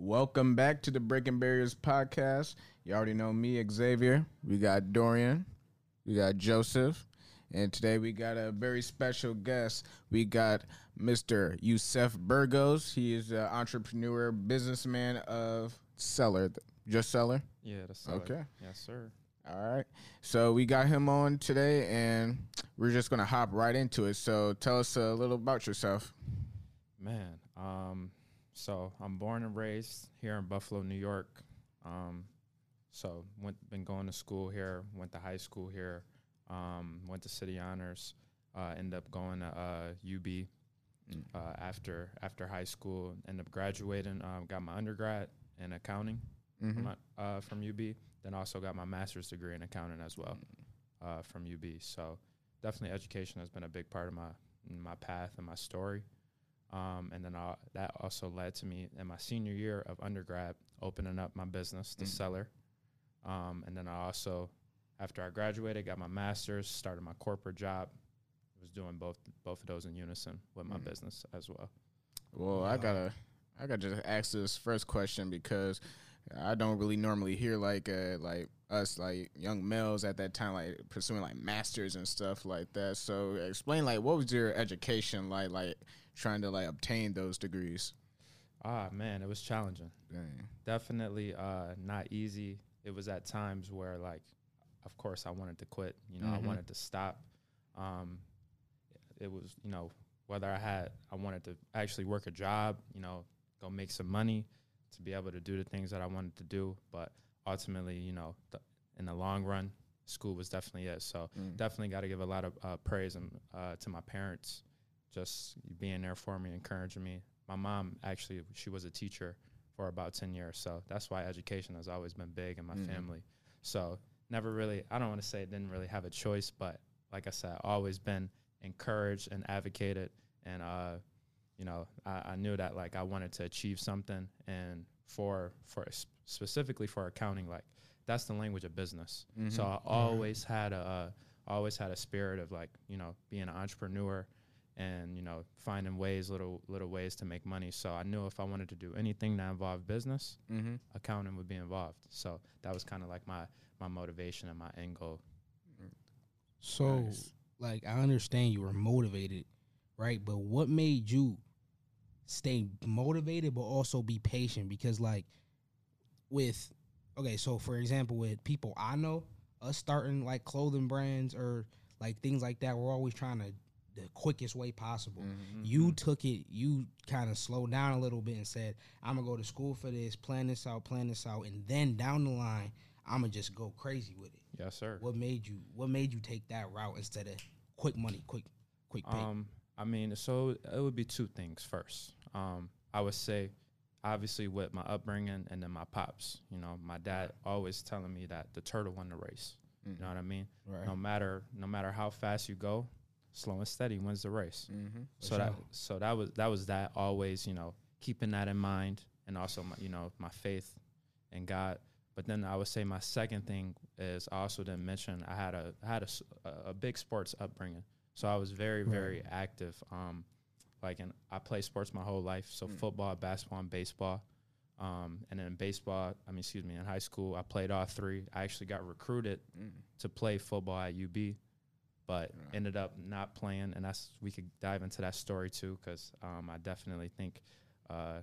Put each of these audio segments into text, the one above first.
Welcome back to the Breaking Barriers podcast. You already know me, Xavier. We got Dorian. We got Joseph. And today we got a very special guest. We got Mr. Yusef Burgos. He is an entrepreneur, businessman of Cellar. Just Cellar? Yeah, the Cellar. Okay. Yes, sir. All right. So we got him on today and we're just going to hop right into it. So tell us a little about yourself. Man, um, so I'm born and raised here in Buffalo, New York. Um, so went been going to school here, went to high school here, um, went to City Honors, uh, ended up going to uh, UB uh, after after high school. Ended up graduating, um, got my undergrad in accounting from, uh, from UB. Then also got my master's degree in accounting as well uh, from UB. So definitely education has been a big part of my my path and my story. Um, and then I, that also led to me in my senior year of undergrad opening up my business, the Cellar. Um, and then I also, after I graduated, got my master's, started my corporate job. Was doing both both of those in unison with my business as well. Well, I gotta, I gotta just ask this first question because I don't really normally hear like, uh, like us like young males at that time like pursuing like masters and stuff like that. So explain like what was your education like, like trying to like obtain those degrees. Ah man, it was challenging. Dang. definitely uh, not easy. It was at times where, like, of course, I wanted to quit. You know, I wanted to stop. Um, it was, you know, whether I had, I wanted to actually work a job. You know, go make some money to be able to do the things that I wanted to do. But ultimately, you know, the, in the long run, school was definitely it. So definitely got to give a lot of uh, praise and, uh, to my parents, just being there for me, encouraging me. My mom actually, she was a teacher for about 10 years. So that's why education has always been big in my family. So never really, I don't want to say didn't really have a choice, but like I said, always been encouraged and advocated. And, uh, you know, I, I knew that like I wanted to achieve something and for, for specifically for accounting, like that's the language of business. So I always had a, uh, always had a spirit of like, you know, being an entrepreneur and you know finding ways little little ways to make money so i knew if i wanted to do anything that involved business Mm-hmm. accounting would be involved so that was kind of like my my motivation and my end goal So, Nice. like, I understand you were motivated, right? But what made you stay motivated, but also be patient? Because, like, with, okay, so for example, with people I know, us starting like clothing brands or like things like that, we're always trying to the quickest way possible. Mm-hmm. You took it, you kind of slowed down a little bit and said, I'm gonna go to school for this, plan this out, plan this out, and then down the line, I'm gonna just go crazy with it. yes sir What made you What made you take that route instead of quick money, quick, quick pay? um i mean so it would be two things first um i would say obviously with my upbringing and then my pops you know my dad always telling me that the turtle won the race you know what i mean Right. no matter no matter how fast you go slow and steady wins the race. Mm-hmm. so that so that was that was that always you know keeping that in mind and also my, you know my faith in God. But then I would say my second thing is I also didn't mention I had a I had a, a big sports upbringing. So I was very very active um like and I played sports my whole life. So football basketball and baseball. Um, and then baseball, I mean, excuse me, in high school, I played all three. I actually got recruited to play football at UB, but ended up not playing. And that's we could dive into that story too, because um, I definitely think uh,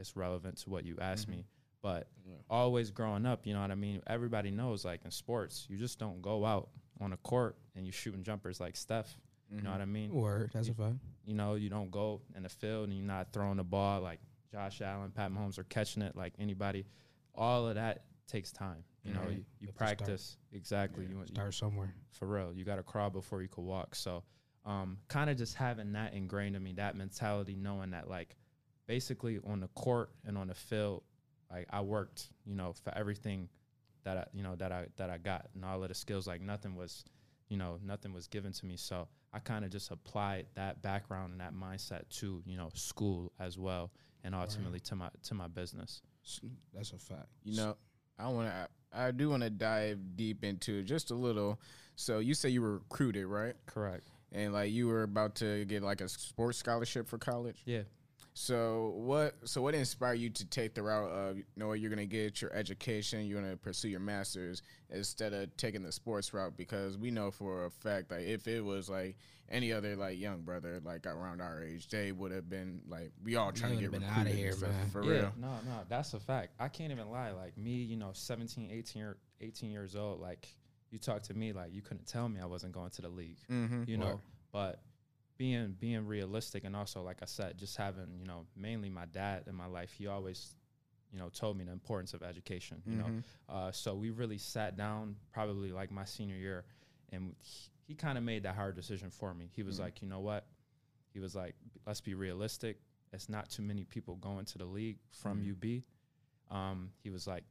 it's relevant to what you asked me. But always growing up, you know what I mean. Everybody knows, like in sports, you just don't go out on a court and you shooting jumpers like Steph. You know what I mean? Word, that's a fact. you know, you don't go in the field and you're not throwing the ball like Josh Allen, Pat Mahomes are catching it like anybody. All of that takes time. You know, Right. you, you You to start. practice exactly. You, you Start somewhere. for real. You got to crawl before you can walk. So, um, kind of just having that ingrained in me, that mentality, knowing that like basically on the court and on the field, like I worked, you know, for everything that I, you know, that I that I got and all of the skills. Like nothing was, you know, nothing was given to me. So I kind of just applied that background and that mindset to you know school as well, and ultimately to my to my business. That's a fact. You know, I want to. I do want to dive deep into just a little. So you say you were recruited, right? Correct. And like you were about to get like a sports scholarship for college. Yeah. So what? So what inspired you to take the route of you know you're gonna get your education, you're gonna pursue your masters instead of taking the sports route? Because we know for a fact that if it was like any other like young brother like around our age, they would have been like we all trying to get been recruited outta here, stuff, man. For yeah, real. no, no, that's a fact. I can't even lie. Like me, you know, 17, 18, 18 years old, like you talked to me like you couldn't tell me I wasn't going to the league. Mm-hmm. you know but being being realistic and also like i said just having you know mainly my dad in my life he always you know told me the importance of education you know Mhm. uh, so we really sat down probably like my senior year and he, he kind of made that hard decision for me he was Mhm. like you know what he was like let's be realistic it's not too many people going to the league from Mhm. ub um, he was like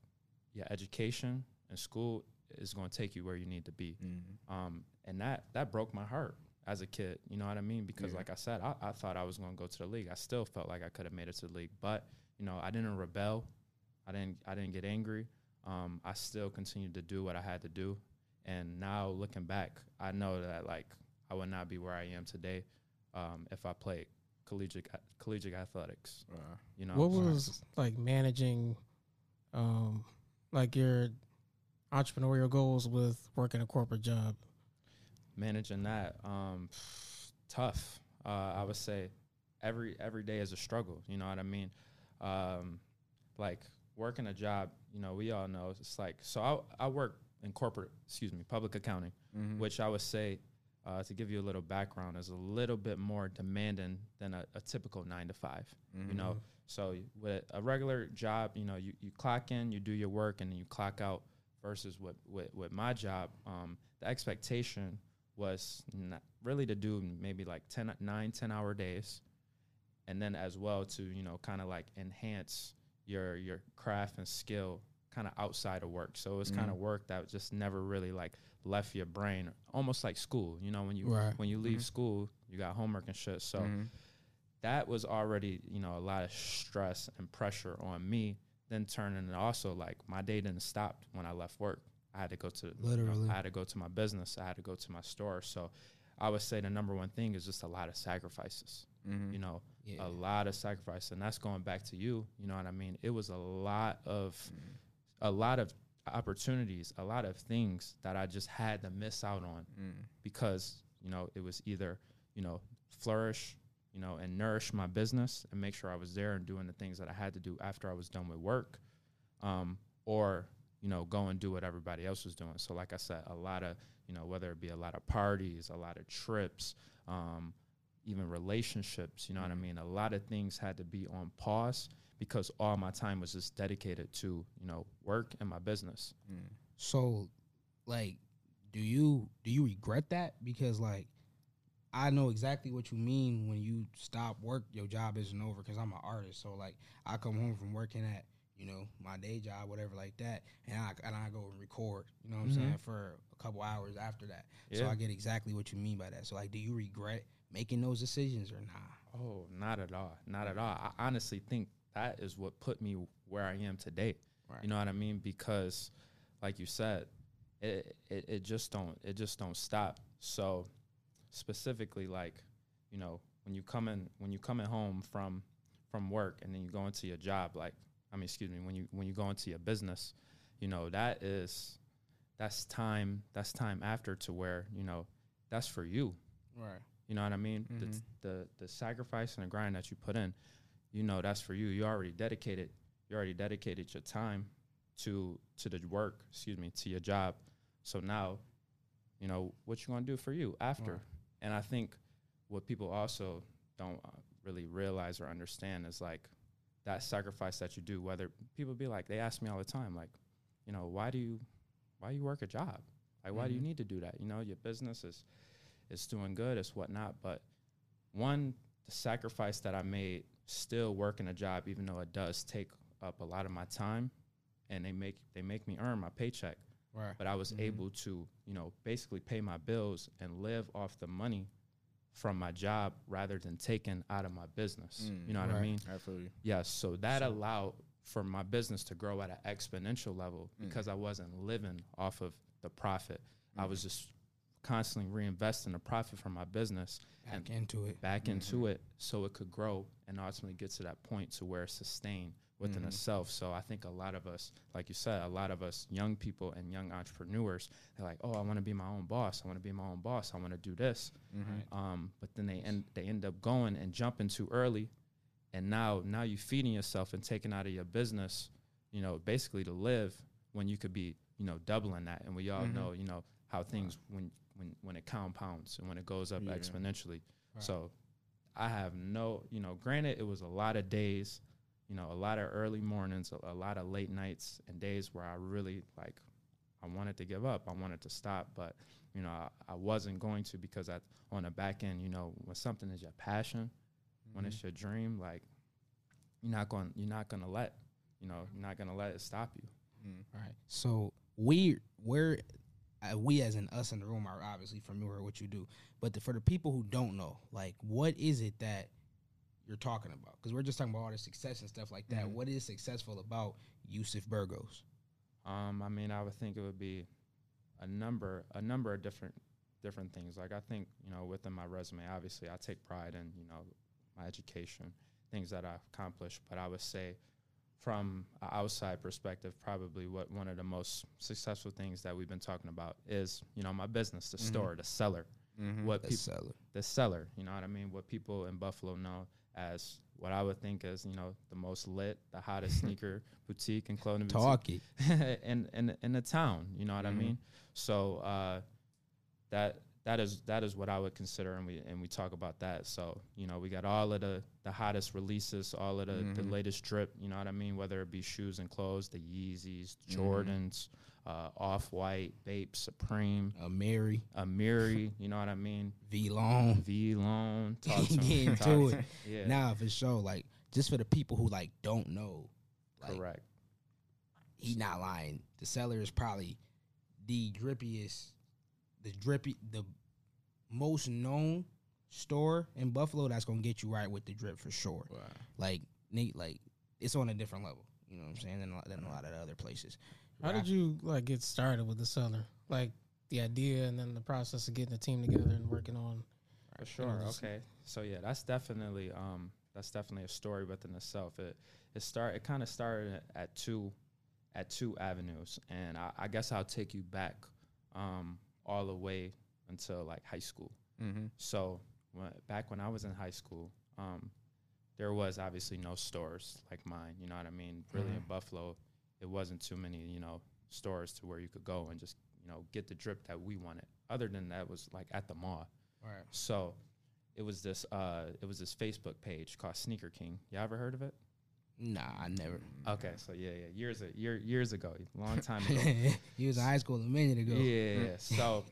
yeah education and school is going to take you where you need to be Mm-hmm. um, and that that broke my heart as a kid. You know what I mean? Because Yeah. like I said, I, I thought I was going to go to the league. I still felt like I could have made it to the league, but you know, I didn't rebel. I didn't I didn't get angry. Um, I still continued to do what I had to do. And now looking back, I know that like I would not be where I am today um, if I played collegiate collegiate athletics. Uh, You know, What was like managing, um, like your entrepreneurial goals with working a corporate job? Managing that um tough uh i would say every every day is a struggle you know what i mean um like working a job you know we all know it's like so i, I work in corporate excuse me public accounting mhm. which i would say uh, to give you a little background is a little bit more demanding than a, a typical nine to 5 you know Mhm. so with a regular job you know you, you clock in you do your work and then you clock out versus with with, with my job um, the expectation was not really to do maybe like 10 9 10 hour days and then as well to you know kind of like enhance your your craft and skill kind of outside of work so it was kind of work that just never really like left your brain almost like school you know when you Right. when you leave Mhm. school you got homework and shit so Mhm. that was already you know a lot of stress and pressure on me then turning and also like my day didn't stop when i left work i had to go to you know, i had to go to my business i had to go to my store so i would say the number one thing is just a lot of sacrifices Mhm. you know Yeah. a lot of sacrifice and that's going back to you you know what i mean it was a lot of Mhm. a lot of opportunities a lot of things that i just had to miss out on Mhm. because you know it was either you know flourish you know and nourish my business and make sure i was there and doing the things that i had to do after i was done with work um, or you know go and do what everybody else was doing so like i said a lot of you know whether it be a lot of parties a lot of trips um, even relationships you know what i Mhm. mean a lot of things had to be on pause because all my time was just dedicated to you know work and my business Mhm. So, like, do you do you regret that? Because like, I know exactly what you mean when you stop work, your job isn't over. Because I'm an artist, so like, I come home from working at you know my day job, whatever like that, and I and I go and record. You know what I'm Mhm. saying for a couple hours after that. So I get exactly what you mean by that. So like, do you regret making those decisions or not? Oh, not at all. Not at all. I honestly think that is what put me where I am today. Right. You know what I mean? Because like you said, it, it it just don't it just don't stop. So specifically like, you know, when you come in when you coming home from from work and then you go into your job, like I mean, excuse me, when you when you go into your business, you know, that is that's time that's time after to where, you know, that's for you. Right. You know what I mean? Mhm. The, the the sacrifice and the grind that you put in, you know that's for you. You already dedicated. You already dedicated your time to to the work. Excuse me, to your job. So now, you know what you gonna do for you after. Right. And I think what people also don't uh, really realize or understand is like that sacrifice that you do. Whether people be like, they ask me all the time, like, you know, why do you why you work a job? Like, why do you Mhm. need to do that? You know, your business is is doing good, it's whatnot. But one, the sacrifice that I made still working a job, even though it does take up a lot of my time and they make they make me earn my paycheck. Right. But I was Mhm. able to, you know, basically pay my bills and live off the money from my job rather than taken out of my business. Mm, you know what I right. mean? I feel you. Yes. So that So- allowed for my business to grow at an exponential level Mm. because I wasn't living off of the profit. I Mm. was just constantly reinvesting the profit from my business Back into it. back into it so it could grow and ultimately get to that point to where it's sustained within Mhm. itself. So I think a lot of us, like you said, a lot of us young people and young entrepreneurs, they're like, oh, I want to be my own boss. I want to be my own boss. I want to do this. Mm-hmm. Um, but then they end they end up going and jumping too early, and now now you're feeding yourself and taking out of your business, you know, basically to live when you could be, you know, doubling that. And we all Mhm. know, you know, how things when when when it compounds and when it goes up Yeah. exponentially. Right. So I have no, you know, granted it was a lot of days, you know, a lot of early mornings, a, a lot of late nights and days where I really like I wanted to give up. I wanted to stop, but you know, I, I wasn't going to because I, on the back end, you know, when something is your passion, when Mm-hmm. it's your dream, like you're not going, you're not gonna let, you know, you're not gonna let it stop you. All right. So we we're uh, we as in us in the room are obviously familiar with what you do, but the, for the people who don't know, like, what is it that you're talking about? Because we're just talking about all the success and stuff like that. Mhm. What is successful about Yusef Burgos? Um, I mean, I would think it would be a number, a number of different, different things. Like I think, you know, within my resume, obviously, I take pride in, you know, my education, things that I've accomplished. But I would say, from an outside perspective, probably what one of the most successful things that we've been talking about is, you know, my business, the Mhm. store, the Cellar, Mm-hmm. what The people, Cellar. the Cellar. You know what I mean? What people in Buffalo know as what I would think as you know, the most lit, the hottest sneaker boutique and clothing boutique Talk in in in the town. You know what Mhm. I mean? So uh, that that is that is what I would consider, and we and we talk about that. So you know, we got all of the the hottest releases, all of the the Mhm. latest drip. You know what I mean? Whether it be shoes and clothes, the Yeezys, Mhm. Jordans, uh, Off White, Bape, Supreme, A Mary Amiri. you know what I mean? Vlone. V Long. Talk to Get me. into it. Yeah. Nah, for sure. Like just for the people who like don't know, like correct. he not lying. The Cellar is probably the drippiest, the drippy, the most known store in Buffalo that's gonna get you right with the drip for sure. Wow. Like neat, like it's on a different level. You know what I'm saying? Than, a lot- than a lot of the other places. How did you like get started with the Cellar? Like the idea and then the process of getting the team together and working on. For you know, sure. Okay. So yeah, that's definitely um that's definitely a story within itself. It it start it kind of started at- at two at two avenues, and I, I guess I'll take you back um all the way until like high school. Mm-hmm. So when, back when I was in high school, um, there was obviously no stores like mine. You know what I mean? Really in Mhm. Buffalo, it wasn't too many you know stores to where you could go and just you know get the drip that we wanted. Other than that, was like at the mall. All right. So it was this uh it was this Facebook page called Sneaker King. You ever heard of it? Nah, I never. Okay, so yeah, yeah, years a year years ago, long time ago. he was in high school a minute ago. yeah, yeah. So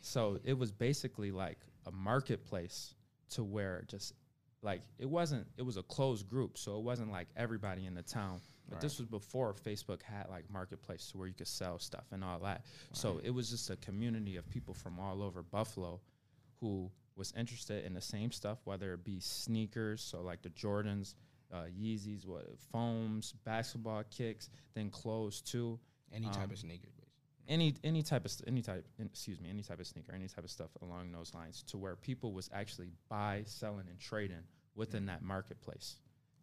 so it was basically like a marketplace to where just like it wasn't it was a closed group, so it wasn't like everybody in the town. But this was before Facebook had like marketplace to where you could sell stuff and all that. So it was just a community of people from all over Buffalo who was interested in the same stuff, whether it be sneakers, so like the Jordans, uh, Yeezys, what foams, basketball kicks, then clothes too. Any type Um, of sneaker. basically. Any any type of any type excuse me any type of sneaker, any type of stuff along those lines, to where people was actually buy, selling, and trading within that marketplace.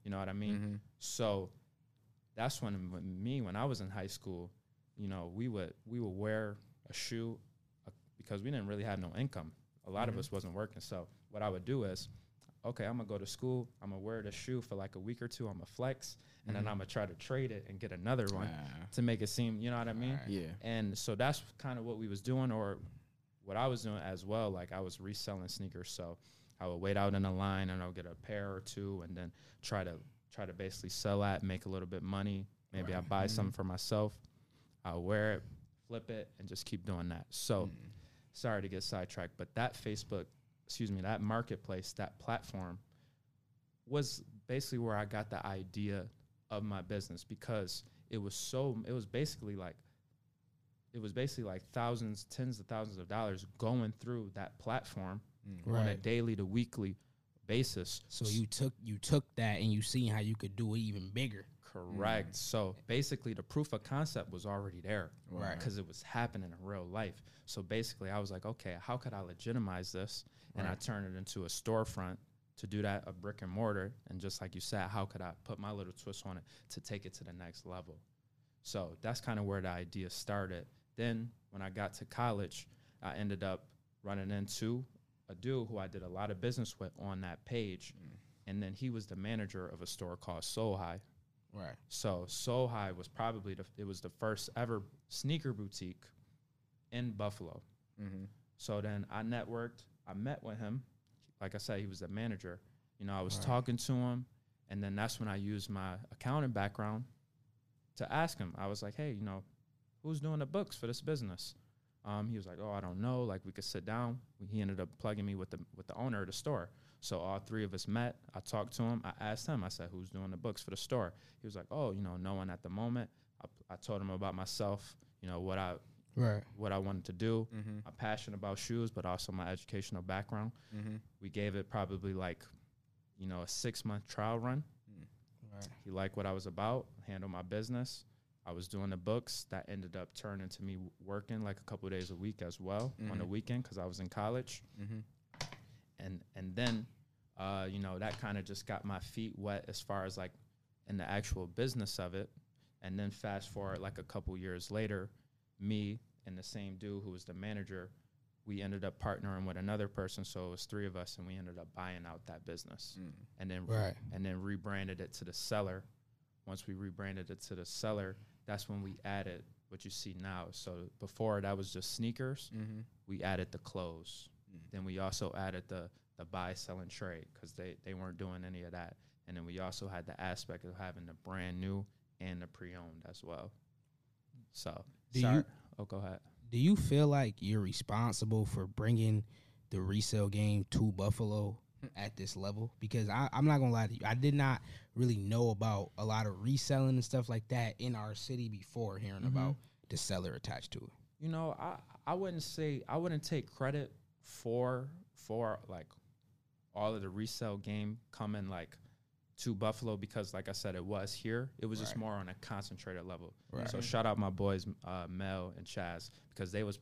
You know what I mean? Mm-hmm. So that's when, when me when I was in high school, you know, we would we would wear a shoe uh, because we didn't really have no income. A lot of Mhm. us wasn't working. So what I would do is, okay, I'm gonna go to school. I'm gonna wear the shoe for like a week or two. I'm gonna flex, and then Mhm. I'm gonna try to trade it and get another one Wow. to make it seem. You know what I mean? Alright. Yeah. And so that's kind of what we was doing, or what I was doing as well. Like I was reselling sneakers, so I would wait out in a line and I'll get a pair or two, and then try to try to basically sell that, make a little bit money. Maybe I Right. buy Mhm. something for myself. I'll wear it, flip it, and just keep doing that. So Mm. sorry to get sidetracked, but that Facebook, excuse me, that marketplace, that platform was basically where I got the idea of my business because it was so it was basically like it was basically like thousands, tens of thousands of dollars going through that platform Mm. on a daily to weekly basis. So you took you took that and you seen how you could do it even bigger. Correct. Mm. So basically, the proof of concept was already there, Right. Because it was happening in real life. So basically, I was like, okay, how could I legitimize this? And I turned it into a storefront to do that, a brick and mortar. And just like you said, how could I put my little twist on it to take it to the next level? So that's kind of where the idea started. Then when I got to college, I ended up running into a dude who I did a lot of business with on that page. Mm. And then he was the manager of a store called Soul High. Right. So Soul High was probably the it was the first ever sneaker boutique in Buffalo. Mm-hmm. So then I networked. I met with him. Like I said, he was the manager. You know, I was Right. talking to him, and then that's when I used my accounting background to ask him. I was like, "Hey, you know, who's doing the books for this business?" Um, he was like, "Oh, I don't know. Like, we could sit down." He ended up plugging me with the with the owner of the store. So all three of us met. I talked to him. I asked him. I said, "Who's doing the books for the store?" He was like, "Oh, you know, no one at the moment." I, I told him about myself. You know what I Right. what I wanted to do. Mm-hmm. I'm passionate about shoes, but also my educational background. Mm-hmm. We gave it probably like, you know, a six month trial run. Right. He liked what I was about, handled my business. I was doing the books that ended up turning to me working like a couple days a week as well on the Mhm. weekend because I was in college. Mm-hmm. And and then, uh, you know, that kind of just got my feet wet as far as like in the actual business of it. And then fast forward like a couple years later, me and the same dude who was the manager, we ended up partnering with another person. So it was three of us, and we ended up buying out that business, Mm. and then Right. and then rebranded it to the Cellar. Once we rebranded it to the Cellar, that's when we added what you see now. So before that was just sneakers. Mm-hmm. We added the clothes. Mm. Then we also added the the buy, sell, and trade because they they weren't doing any of that. And then we also had the aspect of having the brand new and the pre-owned as well. So, Do sorry. you- Oh, go ahead. Do you feel like you're responsible for bringing the resale game to Buffalo at this level? Because I, I'm not gonna lie to you, I did not really know about a lot of reselling and stuff like that in our city before hearing Mhm. about the Cellar attached to it. You know, I I wouldn't say I wouldn't take credit for for like all of the resale game coming like to Buffalo because like I said it was here. It was just more on a concentrated level. Right. So shout out my boys uh, Mel and Chaz because they was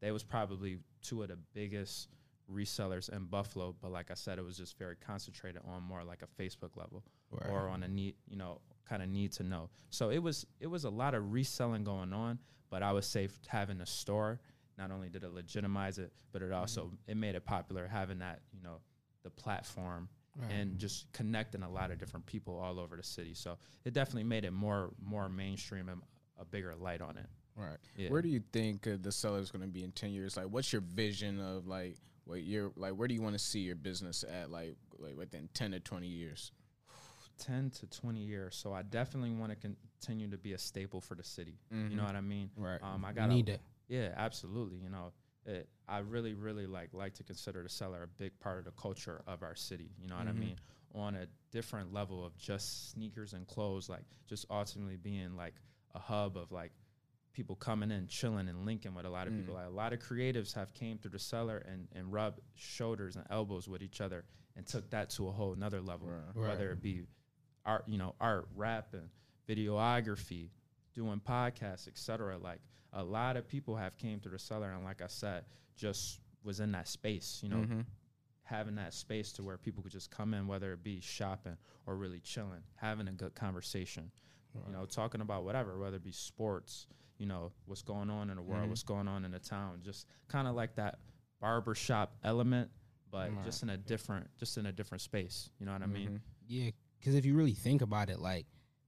they was probably two of the biggest resellers in Buffalo. But like I said, it was just very concentrated on more like a Facebook level or on a need, you know, kind of need to know. So it was it was a lot of reselling going on, but I was safe having a store not only did it legitimize it, but it also it made it popular having that, you know, the platform and just connecting a lot of different people all over the city. So it definitely made it more more mainstream and a bigger light on it. Right. Yeah. Where do you think uh, the Cellar is going to be in ten years? Like, what's your vision of like what you're like? Where do you want to see your business at? Like, like within ten to twenty years? 10 to 20 years. So I definitely want to continue to be a staple for the city. You know what I mean? right. Um, I got need to. Yeah, absolutely. You know, it, I really, really like like to consider the Cellar a big part of the culture of our city. You know what I Mhm. mean? On a different level of just sneakers and clothes, like just ultimately being like a hub of like people coming in, chilling, and linking with a lot of people. Mm. Like, a lot of creatives have came through the cellar and and rubbed shoulders and elbows with each other and took that to a whole nother level. Right. Whether it be art, you know, art, rap, and videography, doing podcasts, etc. Like a lot of people have came through the cellar, and like I said, just was in that space. You know, Mhm. having that space to where people could just come in, whether it be shopping or really chilling, having a good conversation. You know, talking about whatever, whether it be sports, you know, what's going on in the world, Mhm. what's going on in the town, just kind of like that barbershop element, but Right. just in a different, just in a different space. You know what I mean? Mhm. Yeah, because if you really think about it, like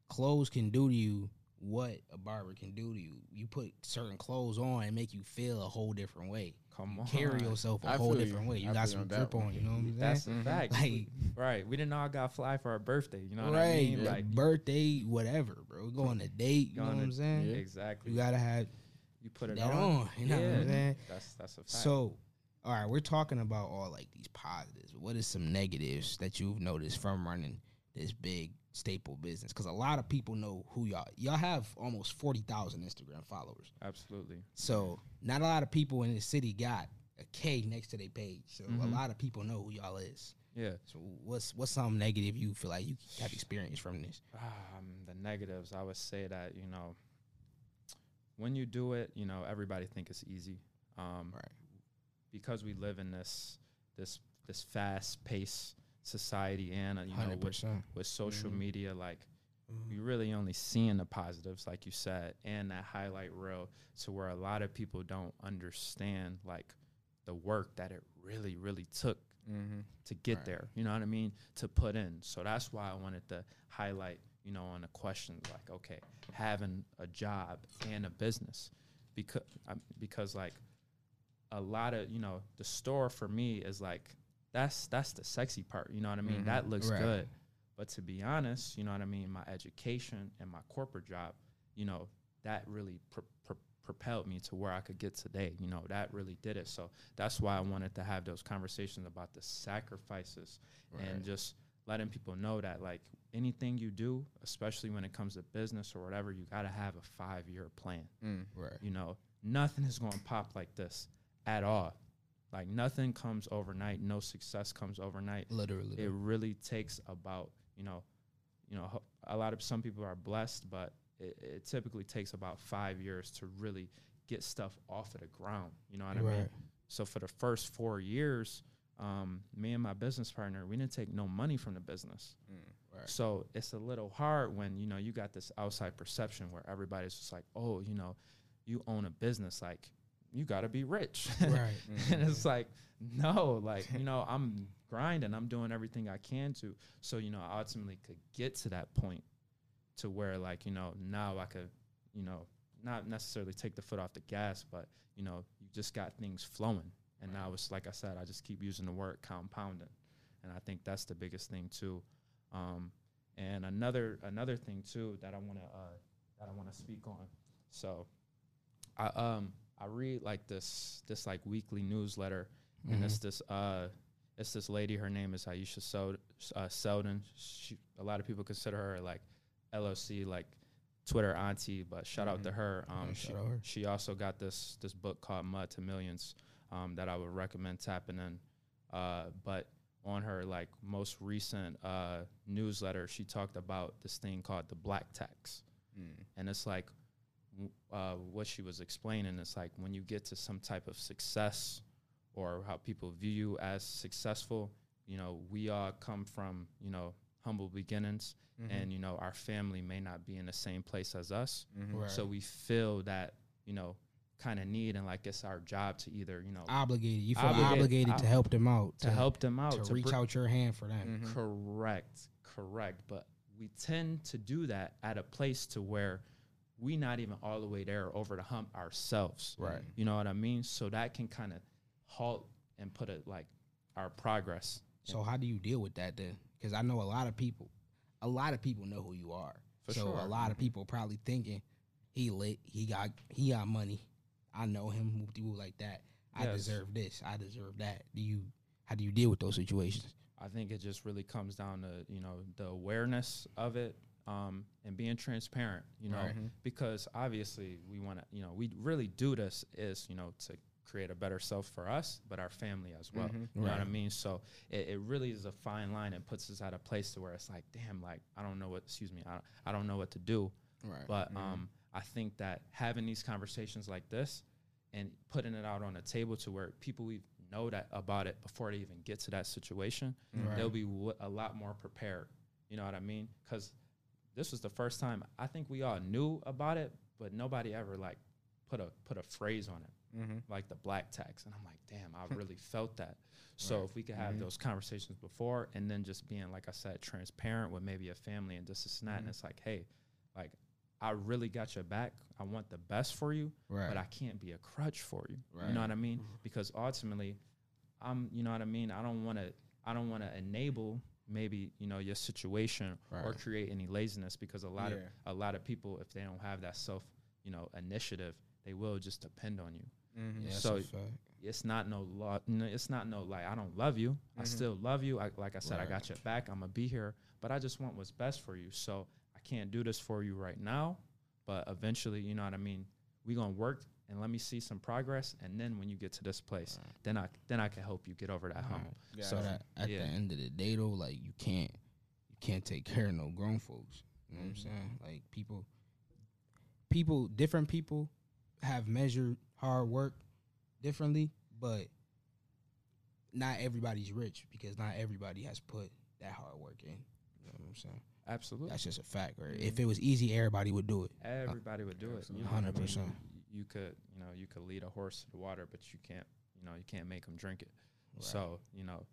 clothes can do to you what a barber can do to you. You put certain clothes on and make you feel a whole different way. Come on, carry yourself a I whole feel you. different way. You I got some on drip on. You know what I'm That's saying? a fact. Like right. We didn't all got fly for our birthday. You know what right, I mean? like, Like birthday, whatever, bro. Go on a date. You know what I'm saying? Yeah. exactly. You gotta have You put it that on. on. You know what I'm saying? That's that's a fact. So, all right, we're talking about all like these positives. What is some negatives that you've noticed from running this big staple business? Because a lot of people know who y'all. Y'all have almost forty thousand Instagram followers. Absolutely. So not a lot of people in the city got a K next to their page. So a Mhm. lot of people know who y'all is. Yeah. So what's what's something negative you feel like you have experienced from this? Um, the negatives, I would say that you know, when you do it, you know, everybody think it's easy. Um, Right. Because we live in this this this fast paced society, and uh, you know, Hundred with, percent. with social Mhm. media, like Mhm. you really only seeing the positives, like you said, and that highlight reel, to where a lot of people don't understand like the work that it really, really took Mm-hmm. to get Right. there. You know what I mean? To put in. So that's why I wanted to highlight, you know, on the questions like, okay, having a job and a business, because um, because like a lot of you know the store for me is like that's that's the sexy part. You know what I mean? Mhm. That looks Right. good. But to be honest, you know what I mean. My education and my corporate job, you know, that really pr- pr- propelled me to where I could get today. You know, that really did it. So that's why I wanted to have those conversations about the sacrifices and just letting people know that like anything you do, especially when it comes to business or whatever, you got to have a five year plan. Mm. Right. You know, nothing is going to pop like this at all. Like nothing comes overnight. No success comes overnight. Literally. It really takes about you know, you know, a lot of some people are blessed, but it, it typically takes about five years to really get stuff off of the ground. You know what I mean? right. So for the first four years, um, me and my business partner, we didn't take no money from the business. Mm. Right. So it's a little hard when you know you got this outside perception where everybody's just like, oh, you know, you own a business, like you got to be rich, Right. and it's like, no, like you know, I'm grinding, I'm doing everything I can to, so you know, I ultimately could get to that point to where like you know now I could, you know, not necessarily take the foot off the gas, but you know, you just got things flowing, and now it's like I said, I just keep using the word compounding, and I think that's the biggest thing too. Um, and another another thing too that I want to uh, that I want to speak on. So, I um I read like this this like weekly newsletter, and Mm-hmm. it's this uh it's this lady. Her name is Aisha Sel- uh, Selden. She, a lot of people consider her like LOC like Twitter auntie, but shout out to Mhm. her. Um, Yeah, she, her. she also got this this book called Mud to Millions um, that I would recommend tapping in. Uh, but on her like most recent uh, newsletter, she talked about this thing called the black tax, Mm. and it's like uh, what she was explaining. It's like when you get to some type of success or how people view you as successful. You know, we all come from you know humble beginnings, Mhm. and you know our family may not be in the same place as us. Mhm. Right. So we feel that, you know, kind of need and like it's our job to either, you know, Obligated. You feel Obligated- obligated to help them out. to help them out, to, to reach br- out your hand for them. Mhm. Correct, correct. But we tend to do that at a place to where we not even all the way there over the hump ourselves. Right. You know what I mean? So that can kind of halt and put it like our progress. So how do you deal with that then? Because I know a lot of people, a lot of people know who you are. For so sure. a lot of mm-hmm. people probably thinking he lit, he got he got money. I know him, whoop de whoop like that. I Yes. deserve this. I deserve that. Do you? How do you deal with those situations? I think it just really comes down to, you know, the awareness of it um, and being transparent, you know, Right. Mhm. because obviously we want to, you know, we really do this is, you know, to create a better self for us, but our family as well. Mhm. You know what I mean? So it, it really is a fine line and puts us at a place to where it's like, damn, like I don't know what, excuse me, I don't, I don't know what to do. Right. But Mhm. um, I think that having these conversations like this and putting it out on the table to where people we know that about it before they even get to that situation, Right. they'll be w- a lot more prepared. You know what I mean? Because this was the first time I think we all knew about it, but nobody ever like put a put a phrase on it, Mhm. like the black tax. And I'm like, damn, I really felt that. So Right. if we could have Mhm. those conversations before, and then just being like I said, transparent with maybe a family and this and that, and Mhm. it's like, hey, like I really got your back. I want the best for you, right. but I can't be a crutch for you. Right. You know what I mean? Because ultimately, I'm. You know what I mean? I don't want to. I don't want to enable maybe you know your situation or create any laziness because a lot Yeah. of a lot of people if they don't have that self you know initiative they will just depend on you. Mhm. yeah, so- it's not no law no, it's not no like i don't love you. I Mhm. still love you. I, like i said i got your back. I'm gonna be here but i just want what's best for you. So i can't do this for you right now but eventually you know what i mean? We gonna work and let me see some progress and then when you get to this place right. then i then i can help you get over that right. hump yeah. so at, at yeah. the end of the day though like you can't you can't take care of no grown folks you know mm-hmm. what i'm mm-hmm. saying like people people different people have measured hard work differently but not everybody's rich because not everybody has put that hard work in you know what i'm saying absolutely that's just a fact right mm-hmm. if it was easy everybody would do it everybody would do it 100% you could you know you could lead a horse to the water but you can't you know you can't make him drink it so you know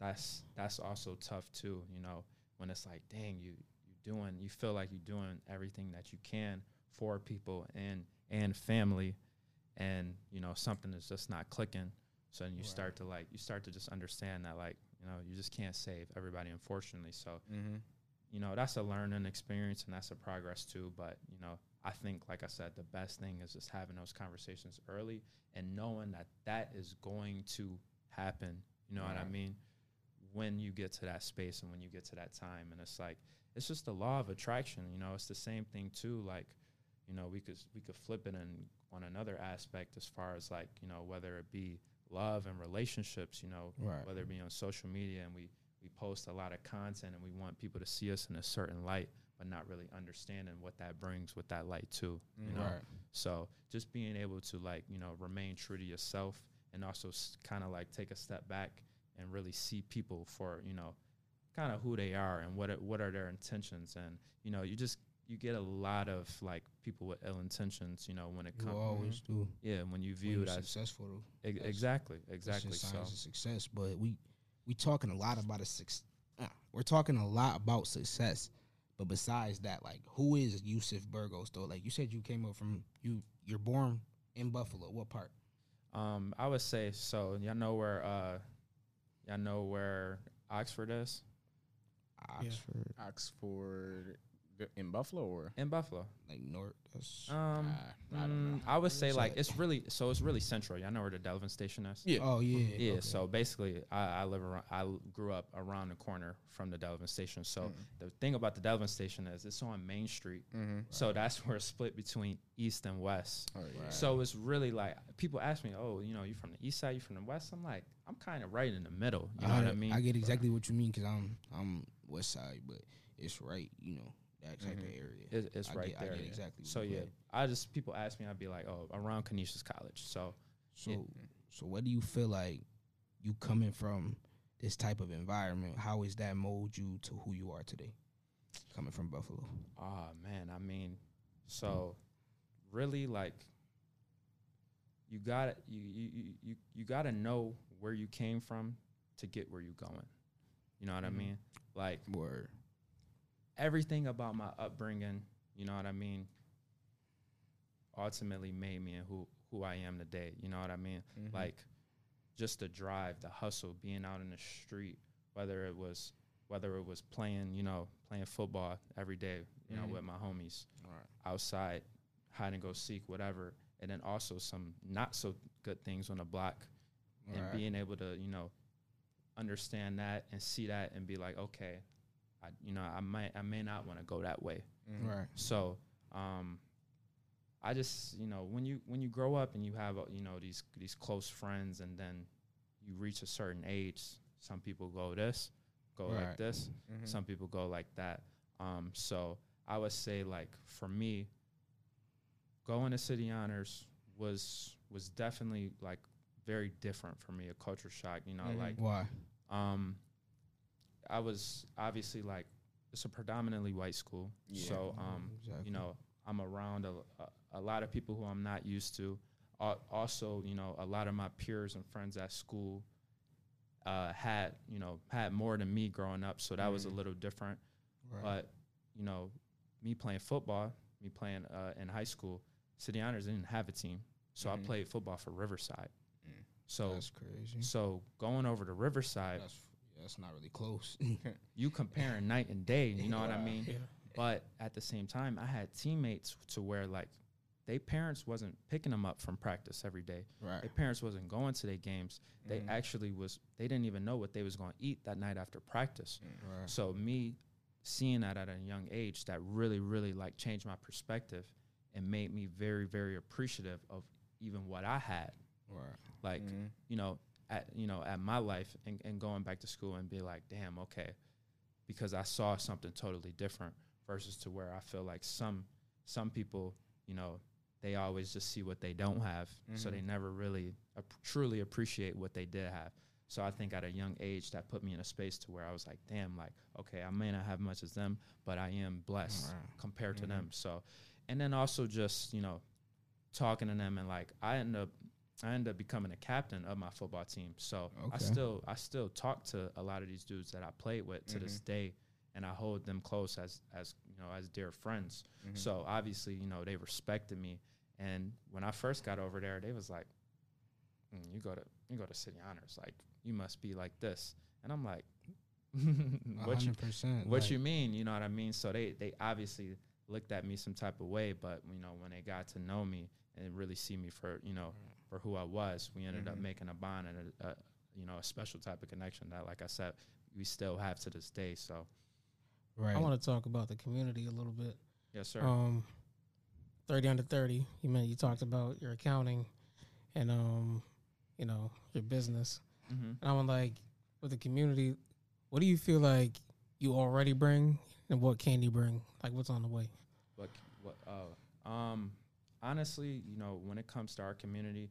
that's that's also tough too you know when it's like dang you you doing you feel like you're doing everything that you can for people and and family and you know something is just not clicking so then you Right. start to like you start to just understand that like you know you just can't save everybody unfortunately so Mm-hmm. you know that's a learning experience and that's a progress too but you know i think like i said the best thing is just having those conversations early and knowing that that is going to happen. You know what i mean? When you get to that space and when you get to that time and it's like it's just the law of attraction you know? It's the same thing too like you know we could we could flip it and on another aspect as far as like you know whether it be love and relationships you know? Right. whether it be on social media and we we post a lot of content and we want people to see us in a certain light but not really understanding what that brings with that light too you know Right. so just being able to like you know remain true to yourself and also kind of like take a step back and really see people for you know kind of who they are and what are, what are their intentions and you know you just you get a lot of like people with ill intentions you know when it comes always do. yeah when you view it as successful, ex- exactly That's exactly so success. But we we talking a lot about a success. Uh, we're talking a lot about success. But besides that, like, who is Yusef Burgos though? Like you said, you came up from you. You're born in Buffalo. What part? Um, I would say so. Y'all know where uh, y'all know where Oxford is Yeah. Oxford, Oxford th- in Buffalo or in Buffalo. like North. That's Um, Ah, I mm, I would say like it's really so it's really central. Y'all know where the Delavan station is. Yeah. oh yeah, Yeah, okay. so basically, I, I live around. I grew up around the corner from the Delavan station. So Mm. the thing about the Delavan station is it's on Main Street. Mm-hmm. So that's where it's split between east and west. Oh yeah. So it's really like people ask me, "Oh, you know, you from the east side? You from the west?" I'm like, I'm kind of right in the middle. You know what I mean? I get exactly what you mean because I'm I'm West Side, but it's right. You know that type of Mhm. area. It, it's I right get- I there. yeah. exactly So yeah, mean. I just people ask me, I'd be like, "Oh, around Canisius College." So So Yeah. so what do you feel like you coming from this type of environment? How is that mold you to who you are today? Coming from Buffalo. Oh man, I mean, so really like you got you you you you, got to know where you came from to get where you're going. You know what Mhm. I mean? Like Word. Everything about my upbringing, you know what I mean, ultimately made me and who who I am today. You know what I mean? Mhm. Like just the drive, the hustle, being out in the street, whether it was whether it was playing, you know, playing football every day, you Mhm. know, with my homies Right. outside, hide and go seek, whatever, and then also some not so good things on the block, and Right. being able to, you know, understand that and see that and be like, okay, I, you know, I might, I may not want to go that way. Mhm. Right. So, um, I just, you know, when you when you grow up and you have, uh, you know, these these close friends, and then you reach a certain age, some people go this, go like Right. this, Mhm. some people go like that. Um, so I would say like for me, going to City Honors was was definitely like very different for me, a culture shock. You know, Mhm. like Why? um, I was obviously like it's a predominantly white school, Yeah. so um, Exactly. you know I'm around a, a, a lot of people who I'm not used to. Al- Also, you know, a lot of my peers and friends at school uh, had you know had more than me growing up, so that was a Mhm. little different. Right. But you know, me playing football, me playing uh, in high school, City Honors didn't have a team, so Mhm. I played football for Riverside. Mm. So that's crazy. so going over to Riverside, That's that's not really close. you comparing night and day. You know what I mean? Yeah. But at the same time, I had teammates to where like they parents wasn't picking them up from practice every day. right. Their parents wasn't going to their games. They Mhm. actually was. They didn't even know what they was going to eat that night after practice. Right. So me seeing that at a young age, that really, really like changed my perspective and made me very, very appreciative of even what I had. Right. Like, Mhm. you know, at you know, at my life and, and going back to school and be like, damn, okay, because I saw something totally different versus to where I feel like some some people, you know, they always just see what they don't have, so Mhm. they never really ap- truly appreciate what they did have. So I think at a young age that put me in a space to where I was like, damn, like, okay, I may not have much as them, but I am blessed Right. compared Mhm. to them. So, and then also just you know, talking to them and like I end up I ended up becoming a captain of my football team. So I still I still talk to a lot of these dudes that I played with to this day, and I hold them close as as you know as dear friends. Mhm. So obviously you know they respected me, and when I first got over there, they was like, "Mm, "You go to you go to City Honors, like you must be like this," and I'm like, "What you hundred percent. what you mean? You know what I mean? So they they obviously looked at me some type of way, but you know when they got to know me and really see me for you know for who I was, we ended up Mhm. making a bond and a, a you know a special type of connection that, like I said, we still have to this day. So Right. I want to talk about the community a little bit. yes, sir. Um, thirty under thirty. You meant you talked about your accounting, and um, you know your business. mm-hmm. And I'm like, with the community, what do you feel like you already bring, and what can you bring? Like, what's on the way? What what uh um honestly, you know, when it comes to our community,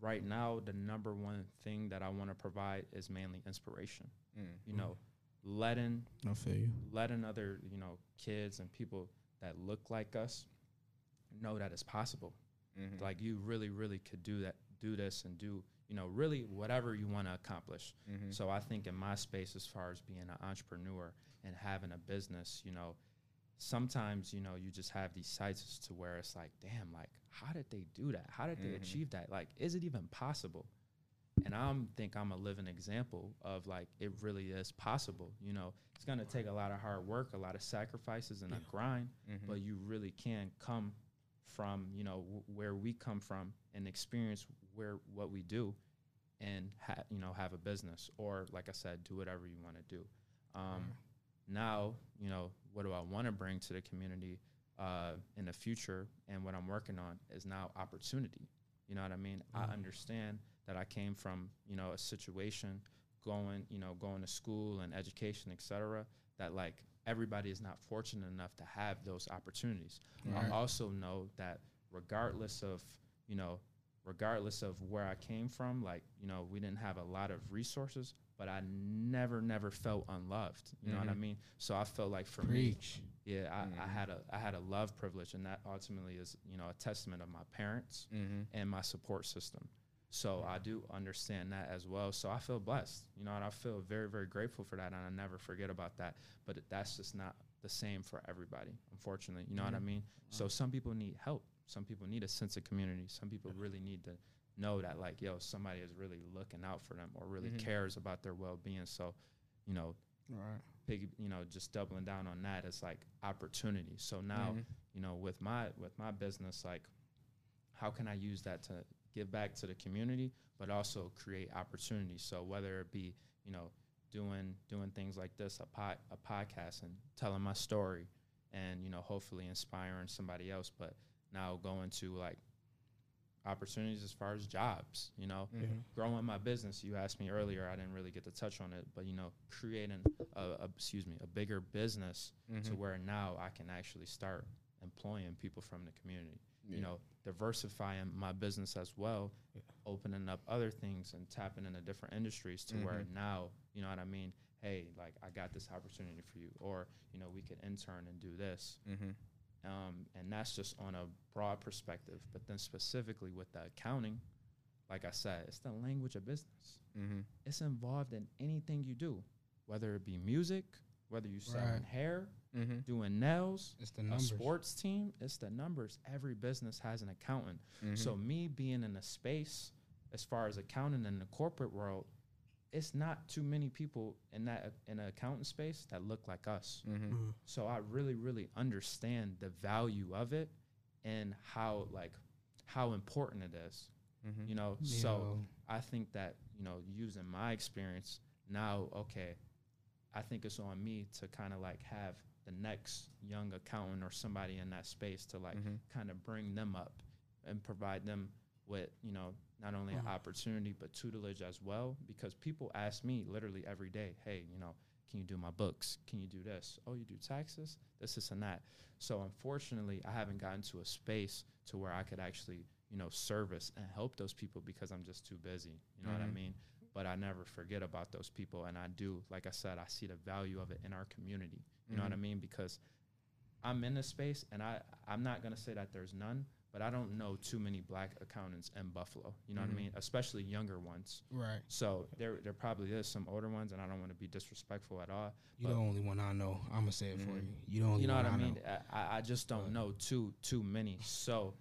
right now the number one thing that I want to provide is mainly inspiration. Mm. You know, letting I feel you. letting other you know kids and people that look like us know that it's possible Mhm. like you really really could do that do this and do you know really whatever you want to accomplish Mhm. so i think in my space as far as being an entrepreneur and having a business you know sometimes you know you just have these sites to where it's like damn like how did they do that? How did they Mhm. achieve that? Like is it even possible? And i'm think i'm a living example of like it really is possible you know? It's going to take a lot of hard work a lot of sacrifices and a grind Mhm. but you really can come from you know w- where we come from and experience where what we do and ha- you know have a business or like i said do whatever you want to do. Um, now you know what do i want to bring to the community uh, in the future and what i'm working on is now opportunity you know what i mean i Mhm. understand that i came from you know a situation going you know going to school and education etc that like everybody is not fortunate enough to have those opportunities Right. I also know that regardless of, you know, regardless of where I came from, like, you know, we didn't have a lot of resources, but I never, never felt unloved. You know what I Mhm. mean? So I felt like for Preach. me, yeah, I, I Mhm. had a I had a love privilege and that ultimately is, you know, a testament of my parents Mhm. and my support system. So I do understand that as well. So I feel blessed, you know, and I feel very, very grateful for that. And I never forget about that. But that's just not the same for everybody, unfortunately. You know what I mean? So some people need help. Some people need a sense of community. Some people really need to know that, like, yo, somebody is really looking out for them or really Mhm. cares about their well being. So, you know, Right. piggy, you know, just doubling down on that is like opportunity. So now, Mhm. you know, with my with my business, like, how can I use that to give back to the community, but also create opportunities? So whether it be, you know, doing doing things like this, a pod, a podcast, and telling my story, and you know, hopefully inspiring somebody else, but now going to like opportunities as far as jobs, you know, Mhm. growing my business. You asked me earlier, I didn't really get to touch on it, but you know, creating a, a excuse me, a bigger business to Mhm. where now I can actually start employing people from the community. Yeah. You know, diversifying my business as well, Yeah. opening up other things and tapping into different industries to where Mhm. now, you know what I mean? Hey, like I got this opportunity for you, or you know, we could intern and do this. Um, and that's just on a broad perspective. But then specifically with the accounting, like I said, it's the language of business. Mhm. It's involved in anything you do, whether it be music, whether you're selling Right. hair, Mhm. doing nails, It's the a sports team. It's the numbers. Every business has an accountant. Mhm. So me being in a space as far as accounting in the corporate world, it's not too many people in that in an accountant space that look like us. Mhm. Mhm. So I really, really understand the value of it and how like how important it is. Mhm. You know, You so I think that, you know, using my experience now, okay, I think it's on me to kind of like have the next young accountant or somebody in that space to like Mhm. kind of bring them up and provide them with you know not only Mhm. an opportunity but tutelage as well because people ask me literally every day hey you know can you do my books can you do this oh you do taxes this this and that so unfortunately i haven't gotten to a space to where i could actually you know service and help those people because i'm just too busy you know what i Mhm. mean but i never forget about those people and i do like i said i see the value of it in our community you know what i Mhm. mean because i'm in this space and i i'm not going to say that there's none but i don't know too many black accountants in buffalo you know Mhm. what i mean especially younger ones Right. so there there probably is some older ones and i don't want to be disrespectful at all You're the only one I know. I'm gonna say it for Mhm. you. You only you know what I mean? I, I just don't know too too many. So,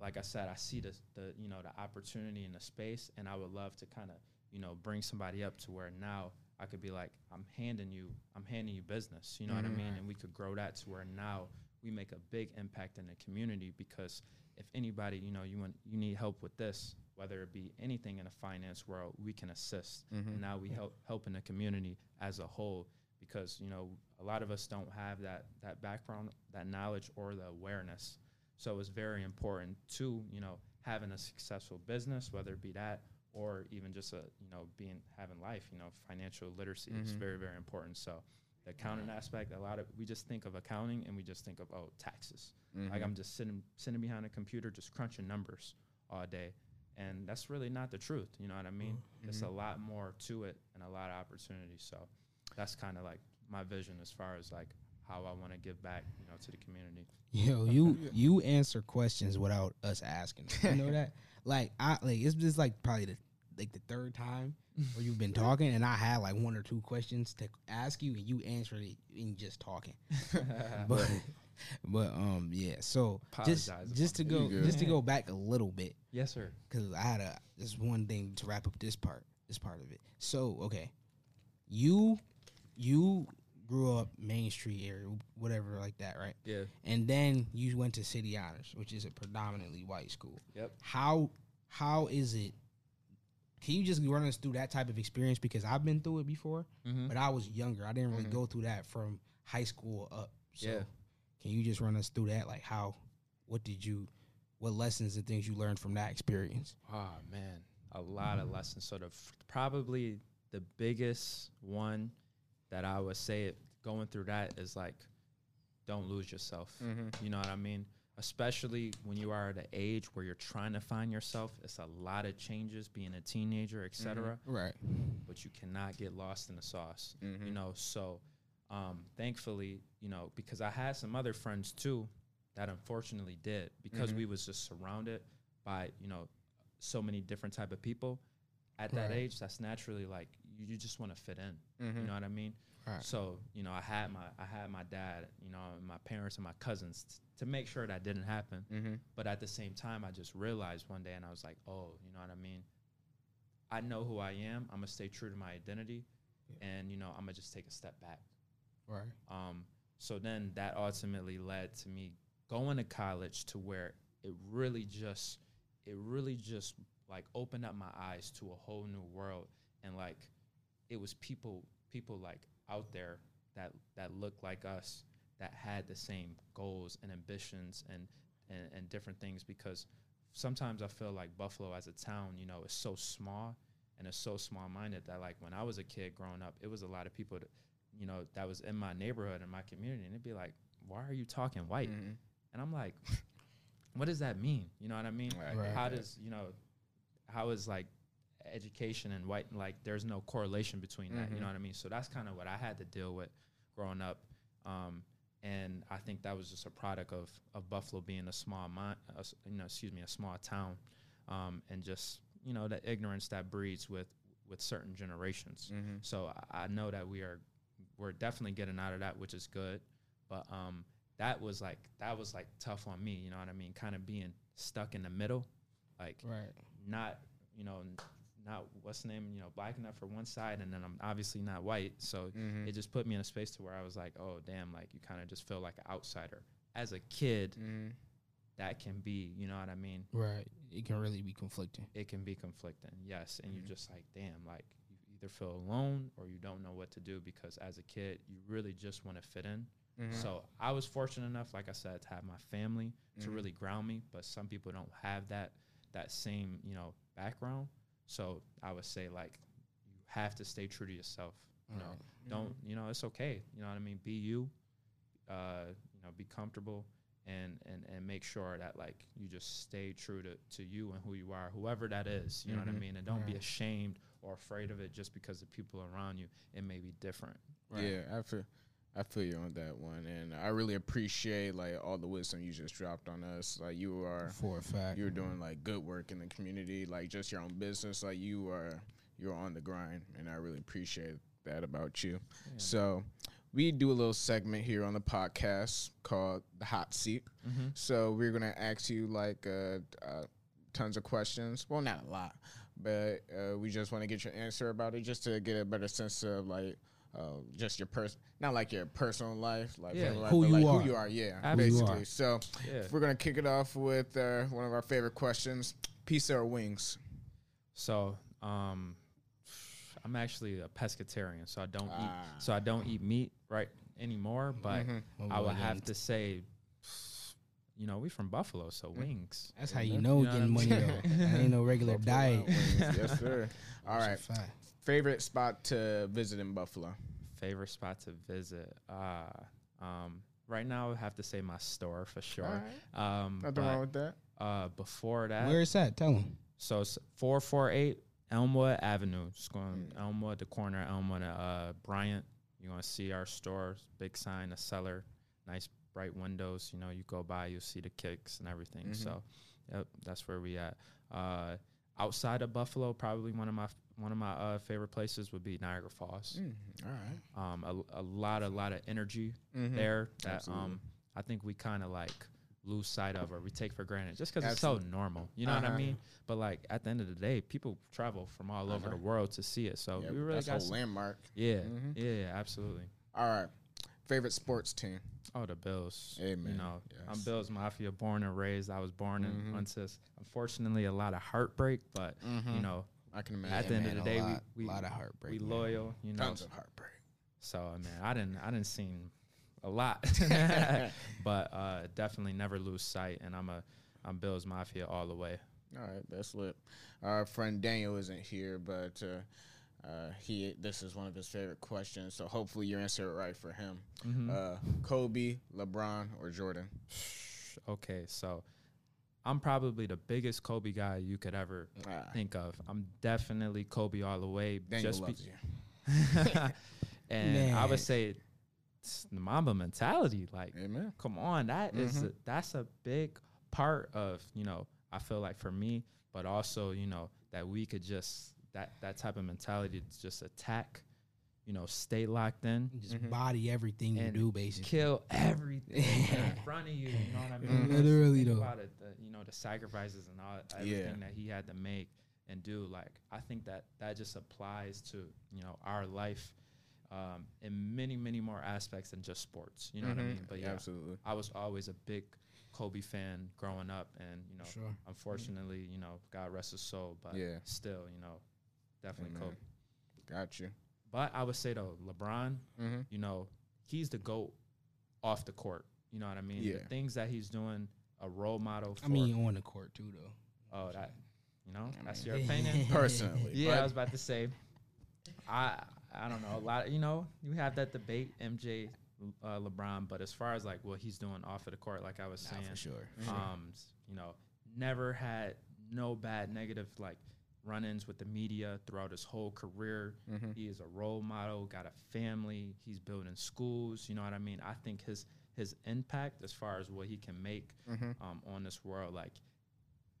like I said, I see the the you know the opportunity in the space, and I would love to kind of you know bring somebody up to where now I could be like, I'm handing you, I'm handing you business. You know what I Mhm. mean? And we could grow that to where now we make a big impact in the community because if anybody you know you want you need help with this, whether it be anything in the finance world, we can assist. Mhm. And now we help help in the community as a whole because you know a lot of us don't have that that background that knowledge or the awareness so it's very important to you know having a successful business whether it be that or even just a you know being having life you know financial literacy is Mhm. very very important so the accounting aspect a lot of we just think of accounting and we just think of oh taxes. Like Mhm. i'm just sitting sitting behind a computer just crunching numbers all day. And that's really not the truth you know what i mean? It's a lot more to it and a lot of opportunities so that's kind of like my vision as far as like how i want to give back you know to the community. Yo, you you answer questions without us asking. You know that? Like I like it's just like probably the like the third time where you've been talking and I had like one or two questions to ask you and you answered it in just talking. But but um yeah, so just Apologize if just to go just to go back a little bit yes sir because I had a just one thing to wrap up this part this part of it. So okay, you you grew up Main Street area, whatever like that, right? yeah and then you went to City Honors, which is a predominantly white school. Yep. How how is it? Can you just run us through that type of experience? Because I've been through it before, mm-hmm. but I was younger. I didn't really Mhm. go through that from high school up. So Yeah. can you just run us through that? Like how? What did you? What lessons and things you learned from that experience? oh man a lot of lessons sort of probably the biggest one that i would say it going through that is like don't lose yourself Mhm. You know what I mean? Especially when you are at an age where you're trying to find yourself. It's a lot of changes being a teenager, etc. Right. But you cannot get lost in the sauce. Mhm. You know, so um, thankfully, you know, because I had some other friends too that unfortunately did because Mhm. we was just surrounded by, you know, so many different type of people. At that Right. age, that's naturally like you, you just want to fit in. You know what I mean? Right. So you know, I had my I had my dad, you know, my parents and my cousins to make sure that didn't happen. Mhm. But at the same time, I just realized one day, and I was like, oh, you know what I mean? I know who I am. I'm gonna stay true to my identity, and you know, I'm gonna just take a step back. Right. Um, so then that ultimately led to me going to college to where it really just, it really just like opened up my eyes to a whole new world, and like, it was people, people like out there that that looked like us that had the same goals and ambitions and and, and different things because sometimes I feel like Buffalo as a town, you know, is so small and it's so small minded that like when I was a kid growing up, it was a lot of people that you know, that was in my neighborhood in my community and it'd be like, Why are you talking white? Mhm. And I'm like, What does that mean? You know what I mean? Right. Right. How does you know how is like education and white like there's no correlation between that, you Mhm. know what I mean? So that's kind of what I had to deal with growing up. Um, and I think that was just a product of, of Buffalo being a small uh, you know, excuse me, a small town, um, and just you know the ignorance that breeds with with certain generations. Mhm. So I, I know that we are we're definitely getting out of that, which is good. But um, that was like that was like tough on me. You know what I mean? Kind of being stuck in the middle, like Right. not you know not what's the name you know black enough for one side, and then I'm obviously not white. So Mhm. it just put me in a space to where I was like, oh damn, like you kind of just feel like an outsider. As a kid, Mhm. that can be, you know what I mean? Right. It can really be conflicting. It can be conflicting, yes. And Mhm. you just like, damn, like you either feel alone or you don't know what to do because as a kid, you really just want to fit in. Mhm. So I was fortunate enough, like I said, to have my family to Mhm. really ground me. But some people don't have that that same you know background. So I would say like you have to stay true to yourself. You know, don't you know it's okay. You know what I mean. Be you. Uh, you know, be comfortable and and and make sure that like you just stay true to to you and who you are, whoever that is. You know what I Mhm. mean. And don't be ashamed or afraid of it just because the people around you it may be different. Right? Yeah, I feel I feel you on that one, and I really appreciate like all the wisdom you just dropped on us. Like you are For a fact. you're doing like good work in the community, like just your own business. Like you are you're on the grind, and I really appreciate that about you. So we do a little segment here on the podcast called the hot seat. Mm-hmm. So we're gonna ask you like uh, uh, tons of questions. Well, not a lot, but uh, we just want to get your answer about it, just to get a better sense of like uh, just your person, not like your personal life, like Yeah. life, Who you like are. who you are. Yeah, Absolutely. Basically. are. So Yeah. we're gonna kick it off with uh, one of our favorite questions: pizza or wings? So, um, I'm actually a pescatarian, so I don't eat. Ah. So I don't eat meat right anymore. But Mhm. Oh, I would have to say, you know, we from Buffalo, so wings. That's how you know You know getting money I'm though. ain't no regular Buffalo diet. Wild Wings. yes, sir. All That's a right, fact. Favorite spot to visit in Buffalo? Favorite spot to visit? Uh, um, right now I would have to say my store for sure. Um, Nothing but, wrong with that. uh, before that, Where is that? Tell him. So it's four four eight Elmwood Avenue. Just going Mm. Elmwood, the corner of Elmwood, and, uh, Bryant. You're gonna see our store, big sign, a cellar, nice bright windows. You know, you go by, you'll see the kicks and everything. Mhm. So, yep, that's where we at. Uh, outside of Buffalo, probably one of my one of my uh, favorite places would be Niagara Falls. Mm, all right. Um, a, a lot, a lot of energy Mhm. there that Absolutely. um I think we kind of like lose sight of or we take for granted just because it's so normal. You know what Uh-huh. I mean? But like at the end of the day, people travel from all over Uh-huh. the world to see it. So Yeah, we really that's a got whole landmark. yeah, Mhm. yeah, yeah, absolutely. All right. Favorite sports team? Oh, the Bills. Amen. You know, I'm Yes. Bills Mafia, born and raised. I was born Mhm. in. Unfortunately, a lot of heartbreak, but you know, I can imagine. at imagine. the end of the day, lot, we we lot of heartbreak. we man. loyal. You know, Tons of heartbreak. so I mean, I didn't I didn't seen a lot, but uh, definitely never lose sight. And I'm a I'm Bills Mafia all the way. All right, that's lit. Our friend Daniel isn't here, but uh, uh, he this is one of his favorite questions. So hopefully you answer it right for him. Mm-hmm. Uh, Kobe, LeBron, or Jordan? Okay, so I'm probably the biggest Kobe guy you could ever Ah, think of. I'm definitely Kobe all the way. Daniel just loves you. and I would say it's the Mamba mentality. Like, Amen. come on, that is Mhm. a, that's a big part of you know. I feel like for me, but also you know that we could just that that type of mentality to just attack, you know, stay locked in, You Just Mhm. body everything you do, basically. kill everything in front of you. You know what I mean? Literally, though. about it, the, you know, the sacrifices and all everything that he had to make and do. Like, I think that that just applies to you know our life um, in many, many more aspects than just sports. You know what I Mhm. mean? But yeah, absolutely. I was always a big Kobe fan growing up, and you know, Sure. unfortunately, you know, God rest his soul, but Yeah. still, you know, definitely Amen. Kobe. Got you. But I would say though, LeBron, Mm-hmm. you know, he's the goat off the court. You know what I mean? Yeah. The things that he's doing, a role model. For, I mean, on the court too, though. oh, that, you know, I that's mean- your opinion. Personally, yeah, but- I was about to say. I I don't know a lot. You know, you have that debate, MJ, uh, LeBron, but as far as like what he's doing off of the court, like I was Nah, saying, for sure. um, s- you know, never had no bad negative like run-ins with the media throughout his whole career. Mm-hmm. He is a role model, got a family, he's building schools, you know what I mean? I think his his impact as far as what he can make Mm-hmm. um, on this world, like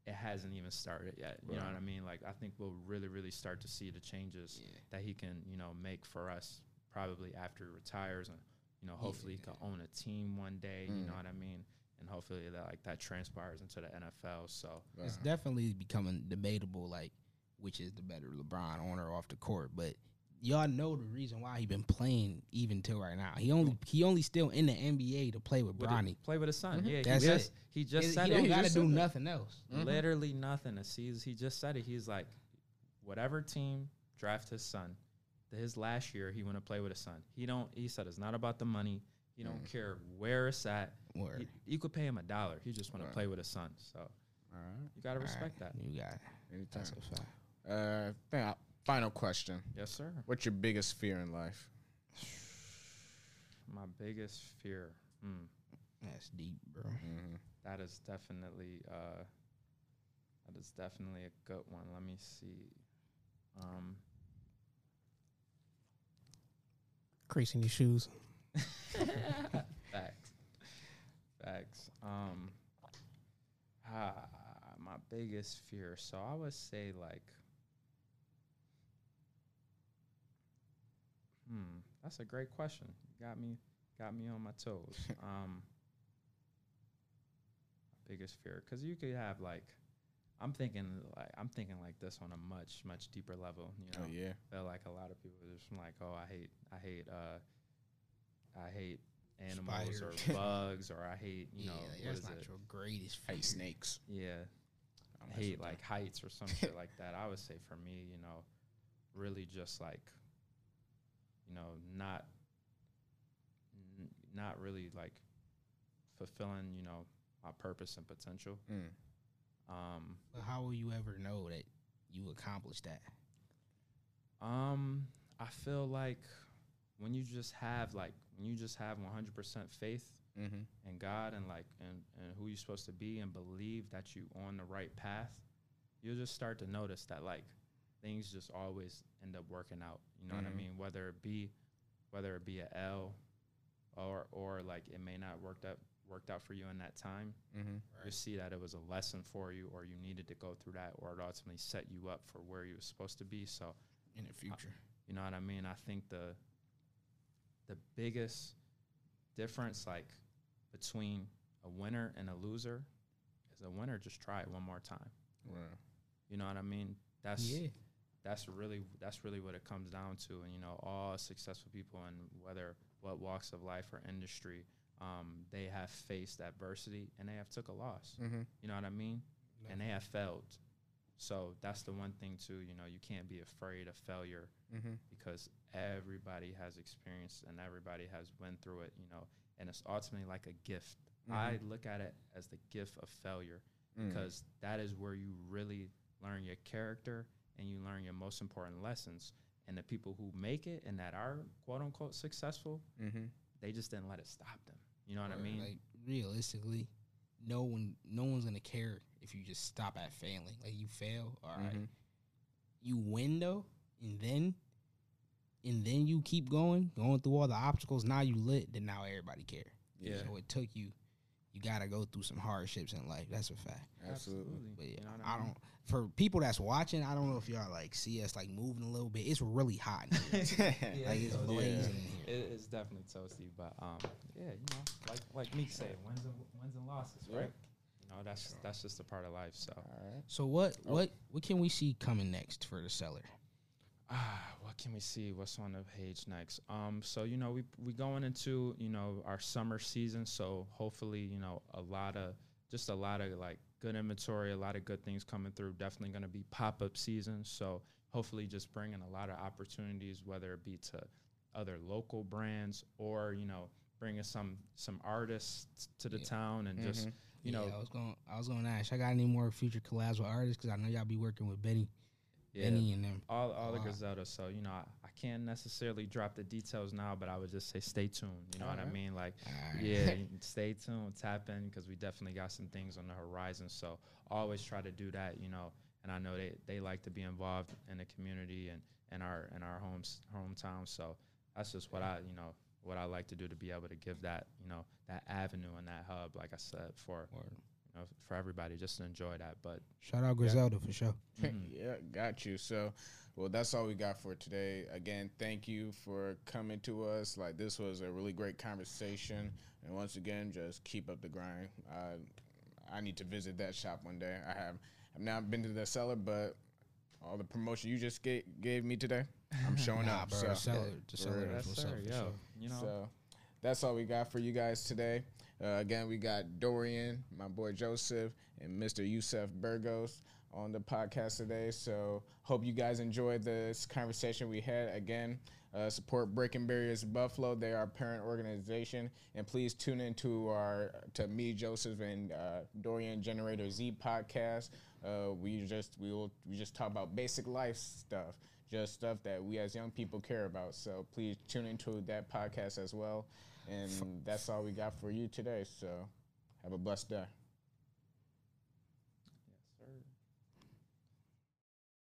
it hasn't even started yet. You know what I mean? Like I think we'll really, really start to see the changes Yeah. that he can, you know, make for us probably after he retires and you know, hopefully he can own a team one day, you Mm. know what I mean? And hopefully that like that transpires into the NFL. So It's definitely becoming debatable, like which is the better LeBron on or off the court. But y'all know the reason why he been playing even till right now. He only he only still in the NBA to play with with it- Bronny. play with his son. Mhm. Yeah, That's he it. just he just he said don't it. got to do said that. nothing else. Mhm. Literally nothing. It's- He's, he just said it. He's like, whatever team draft his son, his last year he want to play with his son. He don't. He said it's not about the money. He don't Mm. care where it's at. Word. You, you could pay him a dollar. He just want Right. to play with his son. So All right. You gotta respect right, that. You got it. Anytime. That's a fact. Uh, thing, uh, final question. Yes, sir. What's your biggest fear in life? My biggest fear. Hmm. That's deep, bro. Mm-hmm. That is definitely uh that is definitely a good one. Let me see. Um Creasing your shoes. facts. Facts. Um ah, my biggest fear. So I would say like Hmm, that's a great question. You got me got me on my toes. um biggest fear cuz you could have like I'm thinking like I'm thinking like this on a much much deeper level, you know. Oh yeah. feel like a lot of people are just like, oh, I hate, I hate, uh, I hate animals or bugs, or I hate, you yeah, know, what that's not it? your greatest fear. Hate snakes. Yeah, I I hate like heights or some shit like that. I would say for me, you know, really just like, you know, not, n- not really like fulfilling, you know, my purpose and potential. Mm. Um, But how will you ever know that you accomplished that? Um, I feel like when you just have like when you just have 100% faith Mm-hmm. in God and like and, and who you're supposed to be and believe that you're on the right path, you'll just start to notice that like things just always end up working out. You know what Mhm. I mean? Whether it be whether it be a L or or like it may not worked out worked out for you in that time. Mm-hmm. You see that it was a lesson for you or you needed to go through that or it ultimately set you up for where you were supposed to be. So In the future, you know what I mean? I think the the biggest difference like between a winner and a loser is a winner just try it one more time. Well, You know what I mean? That's yeah, that's really that's really what it comes down to. And you know, all successful people and whether what walks of life or industry, um, they have faced adversity and they have took a loss. mm-hmm. You know what I mean? And they have failed. So that's the one thing too. You know, you can't be afraid of failure Mm-hmm. because everybody has experienced and everybody has went through it, you know, and it's ultimately like a gift. I look at it as the gift of failure Mm. because that is where you really learn your character and you learn your most important lessons. And the people who make it and that are quote unquote successful, Mm-hmm. they just didn't let it stop them. You know what I mean? Like realistically, no one, no one's gonna care if you just stop at failing. Like you fail, all right. Mhm. You win though, and then, and then you keep going, going through all the obstacles. Now you lit. Then now everybody care. Yeah. So it took you. You gotta go through some hardships in life. That's a fact. Absolutely. But yeah, You know what I mean? don't. For people that's watching, I don't know if y'all like see us like moving a little bit. It's really hot. In here. like it's Yeah. blazing in here. It is definitely toasty, but um, yeah, you know, like like Meek said, wins and wins and losses, right? Right. You know, that's that's just a part of life. So, All right. So what Oh. what what can we see coming next for the Cellar? Ah, what can we see? What's on the page next? Um, so you know, we we going into you know our summer season, so hopefully you know a lot of just a lot of like good inventory, a lot of good things coming through. Definitely going to be pop up season, so hopefully just bringing a lot of opportunities, whether it be to other local brands or you know bringing some some artists to the Yeah. town and just Mhm. you know I was going I was going to ask. I got any more future collabs with artists? Because I know y'all be working with Benny, yeah, Benny and them. all all the. Griselda. So you know, I, I can't necessarily drop the details now, but I would just say stay tuned. You know what I mean? Like, yeah, stay tuned, tap in because we definitely got some things on the horizon. So always try to do that. You know, and I know they they like to be involved in the community and and our in our homes hometown. So that's just what I you know what I like to do to be able to give that you know that avenue and that hub, like I said, for Word. You know for everybody just to enjoy that. But Shout out Griselda for sure. mhm. yeah, got you. So, well, that's all we got for today. Again, thank you for coming to us. Like this was a really great conversation, and once again, just keep up the grind. Uh, I need to visit that shop one day. I have I've not been to the cellar, but all the promotion you just gave, gave me today, I'm showing Nah, up. bro, so, the Cellar, yeah, the for Cellar real. yes, sir, yo, sure. you know. So that's all we got for you guys today. Uh, again, we got Dorian, my boy Joseph, and Mr. Yusef Burgos on the podcast today. So hope you guys enjoyed this conversation we had. Again, uh, support Breaking Barriers Buffalo. They are our parent organization, and please tune into our to me, Joseph, and uh, Dorian Generator Z podcast. Uh, we just we will we just talk about basic life stuff, just stuff that we as young people care about. So please tune into that podcast as well. And that's all we got for you today. So have a blessed day.